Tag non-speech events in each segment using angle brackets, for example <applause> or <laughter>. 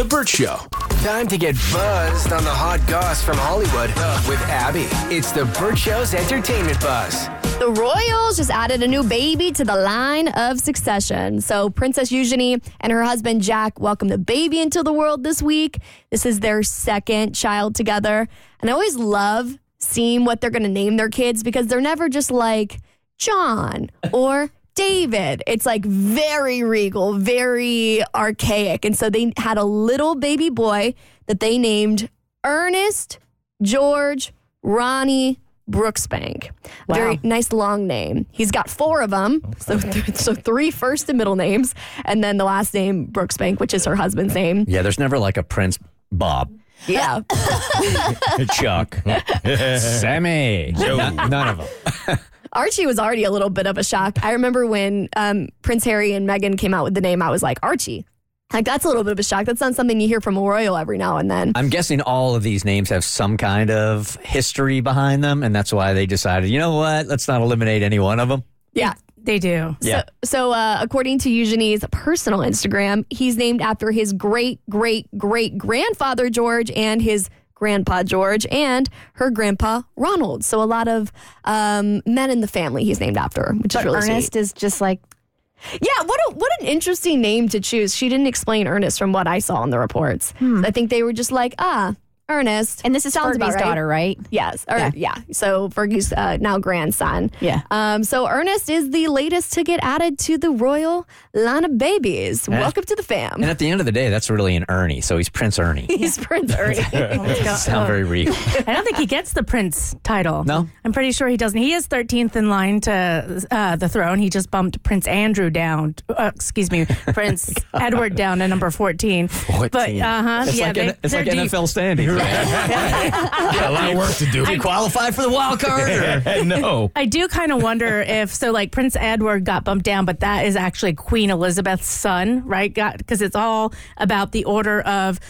The Burt Show. Time to get buzzed on the hot goss from Hollywood with Abby. It's the Burt Show's entertainment buzz. The Royals just added a new baby to the line of succession. So, Princess Eugenie and her husband Jack welcomed the baby into the world this week. This is their second child together. And I always love seeing what they're going to name their kids because they're never just like John or David. It's like very regal, very archaic. And so they had a little baby boy that they named Ernest George Ronnie Brooksbank. Very nice long name. He's got four of them. So, so three first and middle names, and then the last name Brooksbank, which is her husband's name. Yeah, there's never like a Prince Bob, Yeah. <laughs> Chuck, <laughs> Sammy. None, none of them. <laughs> Archie was already a little bit of a shock. I remember when um, Prince Harry and Meghan came out with the name, I was like, Archie. Like, that's a little bit of a shock. That's not something you hear from a royal every now and then. I'm guessing all of these names have some kind of history behind them, and that's why they decided, you know what, let's not eliminate any one of them. Yeah. They do. Yeah. So, so uh, according to Eugenie's personal Instagram, he's named after his great, great, great grandfather, George, and his grandpa, George, and her grandpa, Ronald. So, a lot of um, men in the family he's named after, which But is really Ernest sweet. is just like Yeah, what a, what an interesting name to choose. She didn't explain Ernest from what I saw in the reports. I think they were just like, ah, Ernest. and this is Sounds about Fergie's right. daughter, right? Yes. Or, Yeah. yeah. So Fergie's uh, now grandson. Yeah. Um, so Ernest is the latest to get added to the royal line of babies. Welcome to the fam. And at the end of the day, that's really an Ernie. So he's Prince Ernie. <laughs> He's Prince Ernie. <laughs> Sound very regal. <laughs> I don't think he gets the prince title. No? I'm pretty sure he doesn't. He is 13th in line to uh, the throne. He just bumped Prince Andrew down. Uh, excuse me, Prince Edward down to number 14. But uh huh. It's Yeah, like, they, N- it's like. NFL standing. <laughs> Got a lot of work to do. Do you qualify for the wild card? or- <laughs> no. I do kind of wonder if so, like Prince Edward got bumped down, but that is actually Queen Elizabeth's son, right? Got because it's all about the order of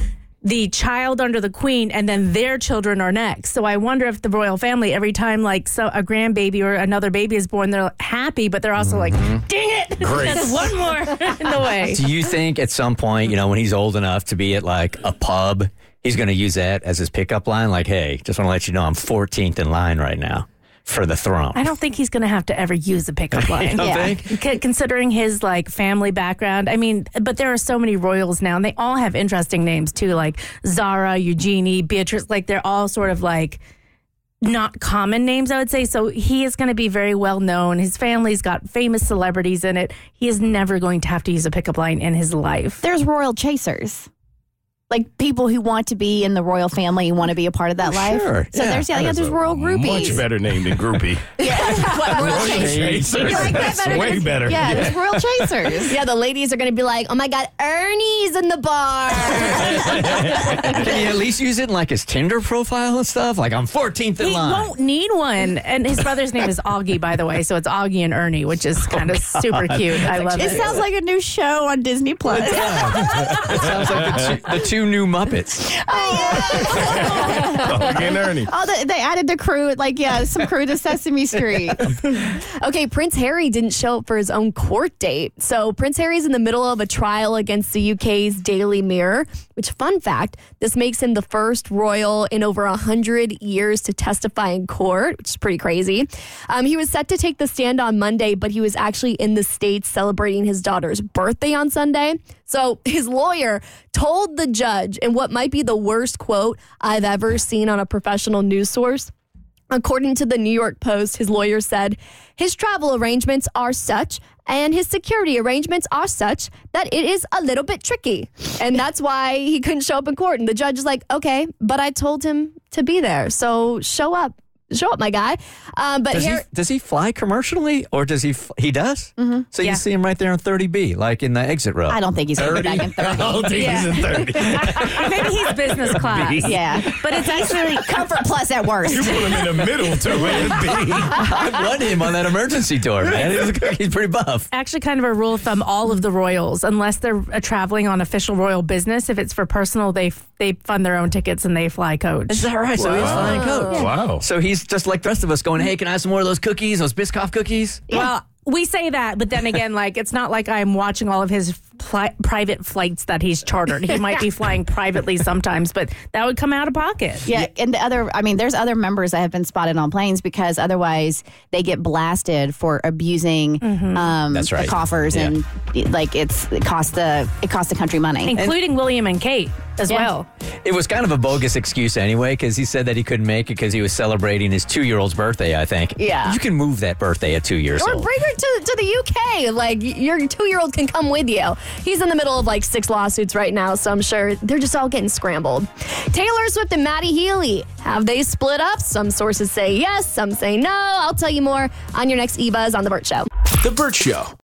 the child under the queen and then their children are next. So I wonder if the royal family every time like so a grandbaby or another baby is born they're happy but they're also like mm-hmm. dang it <laughs> Great. there's one more in the way. Do you think at some point, you know, when he's old enough to be at like a pub, he's going to use that as his pickup line? Like, hey, just want to let you know I'm 14th in line right now for the throne. I don't think he's going to have to ever use a pickup <laughs> line. don't Yeah. think? C- considering his like family background. I mean, but there are so many royals now, and they all have interesting names too, like Zara, Eugenie, Beatrice. Like they're all sort of like not common names, I would say. So he is going to be very well known. His family's got famous celebrities in it. He is never going to have to use a pickup line in his life. There's royal chasers. Like people who want to be in the royal family and want to be a part of that life. sure. So Yeah. there's yeah, yeah, there's royal groupies. Much better name than groupie. <laughs> what, royal Royal chasers. Chasers. You like that That's better? way better. Yeah, there's royal chasers. yeah, the ladies are going to be like, oh my God, Ernie's in the bar. <laughs> Can he at least use it in like his Tinder profile and stuff? Like, I'm 14th in He line. won't need one. And his brother's name is Augie, by the way. So it's Augie and Ernie, which is <laughs> oh kind of super cute. I love It it. sounds like a new show on Disney Plus. It sounds like the two, the two new Muppets. <laughs> Again, Ernie. Oh, the, they added the crew, like yeah, some crew to Sesame Street. <laughs> Okay, Prince Harry didn't show up for his own court date. So Prince Harry's in the middle of a trial against the UK's Daily Mirror, which fun fact, this makes him the first royal in over 100 years to testify in court, which is pretty crazy. Um, he was set to take the stand on Monday, but he was actually in the States celebrating his daughter's birthday on Sunday. So <laughs> his lawyer told the judge in what might be the worst quote I've ever seen on a professional news source. According to the New York Post, his lawyer said his travel arrangements are such and his security arrangements are such that it is a little bit tricky. And that's why he couldn't show up in court. And the judge is like, okay, but I told him to be there. So show up. Show up, my guy. Um, but Does here, he does he fly commercially or does he f- he does? Mm-hmm. So Yeah. you see him right there on 30B, like in the exit row. I don't think he's going to be back in 30. <laughs> I don't think he's in 30. <laughs> Maybe he's business <laughs> class. Yeah. But it's actually Comfort plus at worst. You put him in the middle too. It'd be. I want him on that emergency tour, man. He's, he's pretty buff. actually kind of a rule of thumb. All of the royals, unless they're uh, traveling on official royal business, if it's for personal, they they fund their own tickets and they fly coach. Is that right? So he's flying coach. Wow. So he's just like the rest of us going, hey, can I have some more of those cookies, those Biscoff cookies? Well, we say that, but then again, like it's not like I'm watching all of his pli- private flights that he's chartered. He might be <laughs> flying privately sometimes, but that would come out of pocket. Yeah, and the other, I mean, there's other members that have been spotted on planes because otherwise they get blasted for abusing Mm-hmm. um, That's right. the coffers Yeah. and like it's it costs the it costs the country money. Including William and Kate as Yeah. well. It was kind of a bogus excuse anyway, because he said that he couldn't make it because he was celebrating his two year old's birthday, I think. Yeah. You can move that birthday at two years Or old. bring her to, to the UK. Like, your two year old can come with you. He's in the middle of like six lawsuits right now, so I'm sure they're just all getting scrambled. Taylor Swift and Matty Healy, have they split up? Some sources say yes, some say no. I'll tell you more on your next eBuzz on The Burt Show. The Burt Show.